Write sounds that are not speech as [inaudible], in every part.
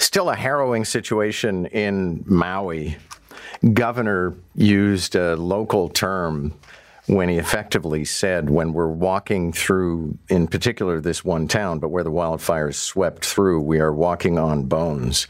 Still a harrowing situation in Maui. Governor used a local term when he effectively said, when we're walking through, in particular, this one town, but where the wildfires swept through, we are walking on bones.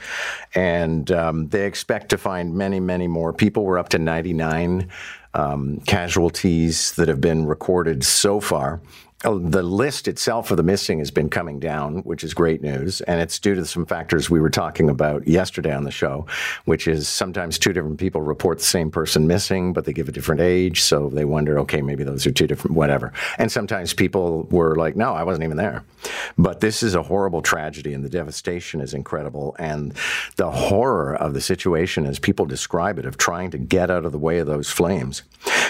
And um, they expect to find many, many more people. We're up to 99 um, casualties that have been recorded so far. Oh, the list itself of the missing has been coming down, which is great news. And it's due to some factors we were talking about yesterday on the show, which is sometimes two different people report the same person missing, but they give a different age. So they wonder, okay, maybe those are two different, whatever. And sometimes people were like, no, I wasn't even there. But this is a horrible tragedy, and the devastation is incredible. And the horror of the situation, as people describe it, of trying to get out of the way of those flames.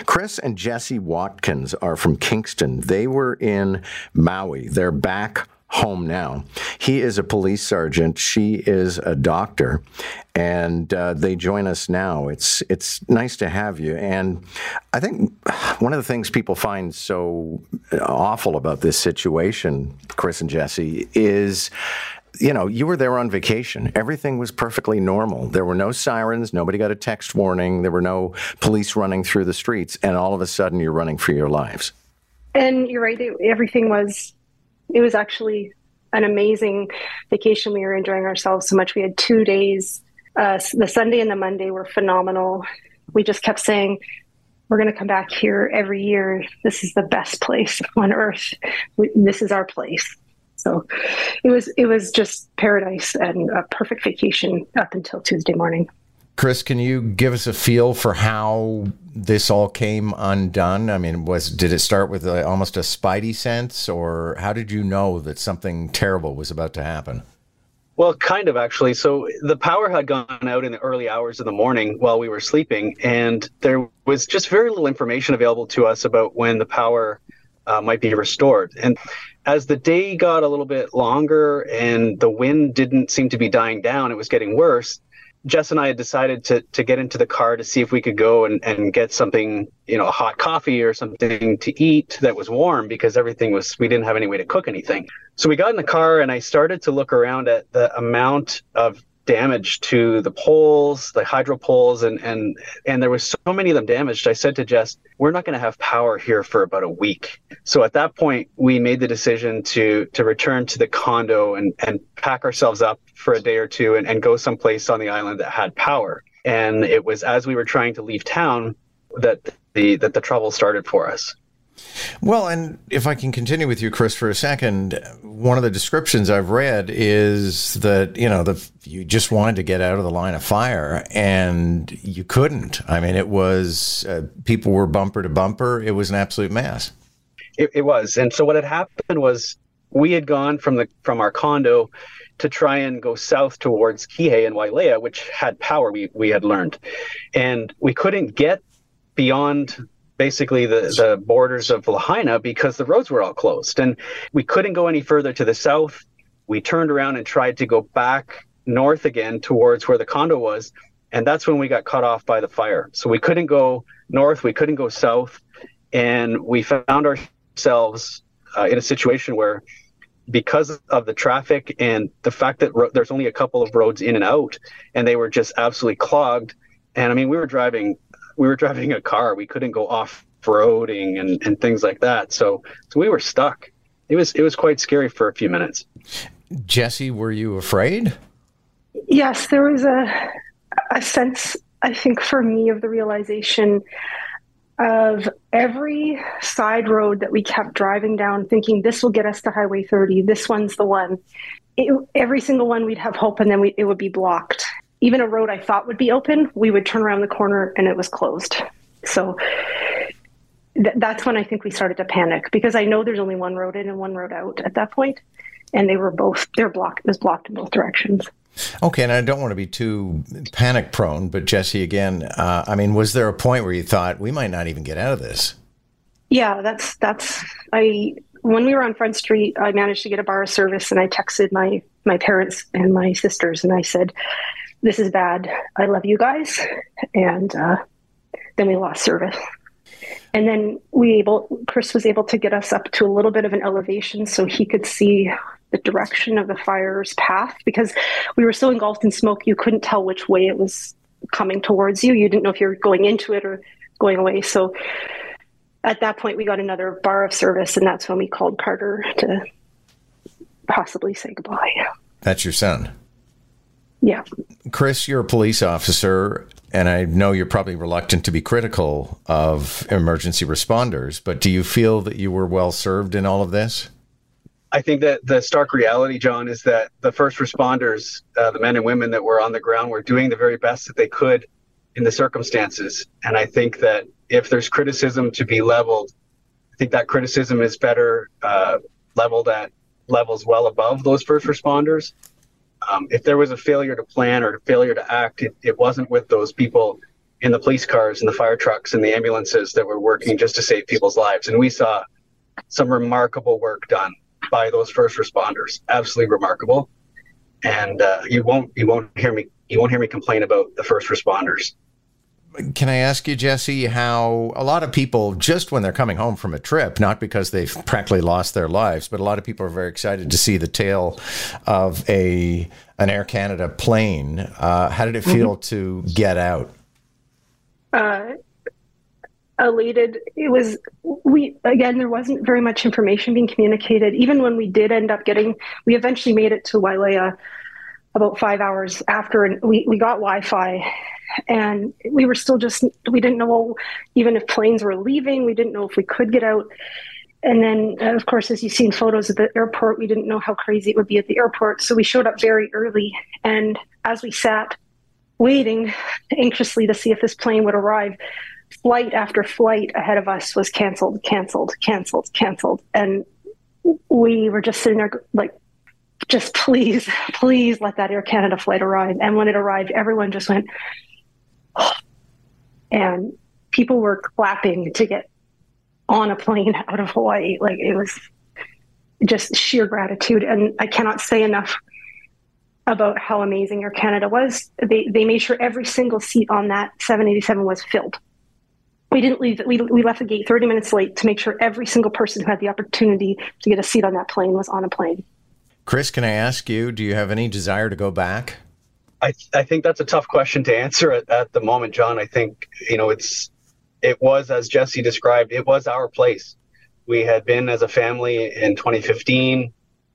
Chris and Jessie Watkins are from Kingston. They were in Maui. They're back home now. He is a police sergeant. She is a doctor, and uh, they join us now. It's it's nice to have you. And I think one of the things people find so awful about this situation, Chris and Jessie, is you know, you were there on vacation. Everything was perfectly normal. There were no sirens. Nobody got a text warning. There were no police running through the streets. And all of a sudden, you're running for your lives. And you're right. It, everything was, it was actually an amazing vacation. We were enjoying ourselves so much. We had two days. Uh, the Sunday and the Monday were phenomenal. We just kept saying, we're going to come back here every year. This is the best place [laughs] on earth. We, this is our place. So it was it was just paradise and a perfect vacation up until Tuesday morning. Chris, can you give us a feel for how this all came undone? I mean, was did it start with a, almost a spidey sense, or how did you know that something terrible was about to happen? Well, kind of actually. So the power had gone out in the early hours of the morning while we were sleeping, and there was just very little information available to us about when the power uh, might be restored. And as the day got a little bit longer and the wind didn't seem to be dying down, it was getting worse. Jess and I had decided to to get into the car to see if we could go and, and get something, you know, a hot coffee or something to eat that was warm because everything was we didn't have any way to cook anything. So we got in the car and I started to look around at the amount of damage to the poles, the hydro poles, and and and there was so many of them damaged. I said to Jess, "We're not going to have power here for about a week." So at that point, we made the decision to to return to the condo and and pack ourselves up for a day or two and, and go someplace on the island that had power. And it was as we were trying to leave town that the that the trouble started for us. Well, and if I can continue with you, Chris, for a second, one of the descriptions I've read is that you know the you just wanted to get out of the line of fire and you couldn't. I mean, it was uh, people were bumper to bumper. It was an absolute mess. It, it was, and so what had happened was we had gone from the from our condo to try and go south towards Kihei and Wailea, which had power. We we had learned, and we couldn't get beyond basically the, the borders of Lahaina because the roads were all closed. And we couldn't go any further to the south. We turned around and tried to go back north again towards where the condo was. And that's when we got cut off by the fire. So we couldn't go north, we couldn't go south. And we found ourselves uh, in a situation where, because of the traffic and the fact that ro- there's only a couple of roads in and out, and they were just absolutely clogged. And I mean, we were driving we were driving a car. We couldn't go off roading and, and things like that. So so we were stuck. It was it was quite scary for a few minutes. Jessie, were you afraid? Yes, there was a a sense I think for me of the realization of every side road that we kept driving down thinking this will get us to highway 30 this one's the one it, every single one we'd have hope and then we, it would be blocked even a road I thought would be open, we would turn around the corner and it was closed. So th- that's when I think we started to panic because I know there's only one road in and one road out at that point, and they were both they're blocked. It was blocked in both directions. Okay, and I don't want to be too panic prone, but Jessie, again, uh, I mean, was there a point where you thought we might not even get out of this? Yeah, that's that's I when we were on Front Street, I managed to get a bar service, and I texted my my parents and my sisters, and I said, this is bad. I love you guys. And uh, then we lost service. And then we able Chris was able to get us up to a little bit of an elevation so he could see the direction of the fire's path because we were so engulfed in smoke you couldn't tell which way it was coming towards you. You didn't know if you were going into it or going away. So at that point, we got another bar of service, and that's when we called Carter to possibly say goodbye. That's your son. Yeah. Chris, you're a police officer, and I know you're probably reluctant to be critical of emergency responders, but do you feel that you were well served in all of this? I think that the stark reality, John, is that the first responders, uh, the men and women that were on the ground, were doing the very best that they could in the circumstances. And I think that if there's criticism to be leveled, I think that criticism is better uh, leveled at levels well above those first responders. Um, if there was a failure to plan or a failure to act, it, it wasn't with those people in the police cars and the fire trucks and the ambulances that were working just to save people's lives. And we saw some remarkable work done by those first responders. Absolutely remarkable. And uh, you won't you won't hear me you won't hear me complain about the first responders. Can I ask you, Jessie, how a lot of people, just when they're coming home from a trip, not because they've practically lost their lives, but a lot of people are very excited to see the tail of a an Air Canada plane. Uh, how did it feel mm-hmm. to get out? Uh, elated. It was we again. There wasn't very much information being communicated. Even when we did end up getting, we eventually made it to Wailea about five hours after, and we we got Wi-Fi, and we were still just we didn't know even if planes were leaving. We didn't know if we could get out. And then, uh, of course, as you've seen photos of the airport, we didn't know how crazy it would be at the airport. So we showed up very early. And as we sat waiting anxiously to see if this plane would arrive, flight after flight ahead of us was canceled, canceled, canceled, canceled. And we were just sitting there like, just please, [laughs] please let that Air Canada flight arrive. And when it arrived, everyone just went. And people were clapping to get on a plane [laughs] out of Hawaii. Like it was just sheer gratitude. And I cannot say enough about how amazing Air Canada was. They, they made sure every single seat on that 787 was filled we didn't leave we, we left the gate 30 minutes late to make sure every single person who had the opportunity to get a seat on that plane was on a plane chris can i ask you do you have any desire to go back i, I think that's a tough question to answer at, at the moment john. I think you know it's it was as jessie described it was our place. We had been as a family in 2015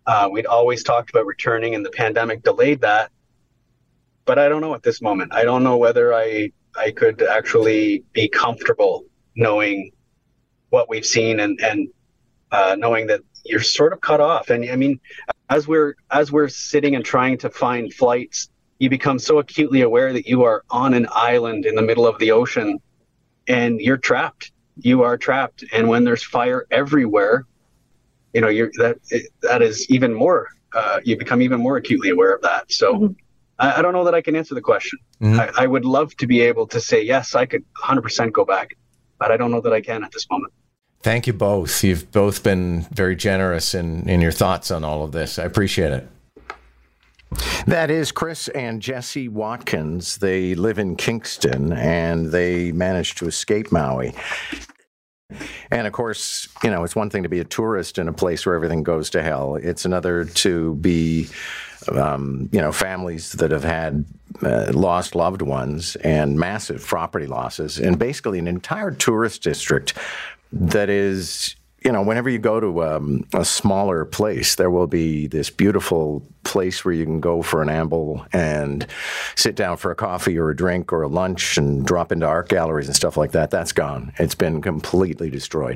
uh, we'd always talked about returning and the pandemic delayed that. But i don't know at this moment. I don't know whether i I could actually be comfortable knowing what we've seen and and uh, knowing that you're sort of cut off. And I mean, as we're as we're sitting and trying to find flights, you become so acutely aware that you are on an island in the middle of the ocean, and you're trapped. You are trapped. And when there's fire everywhere, you know, you're that that is even more. Uh, you become even more acutely aware of that. So. Mm-hmm I, I don't know that I can answer the question. Mm-hmm. I, I would love to be able to say, yes, I could 100% go back, but I don't know that I can at this moment. Thank you both. You've both been very generous in, in your thoughts on all of this. I appreciate it. That is Chris and Jessie Watkins. They live in Kingston and they managed to escape Maui. And of course, you know, it's one thing to be a tourist in a place where everything goes to hell. It's another to be um, you know, families that have had uh, lost loved ones and massive property losses, and basically an entire tourist district that is you know, whenever you go to um, a smaller place, there will be this beautiful place where you can go for an amble and sit down for a coffee or a drink or a lunch and drop into art galleries and stuff like that. That's gone. It's been completely destroyed.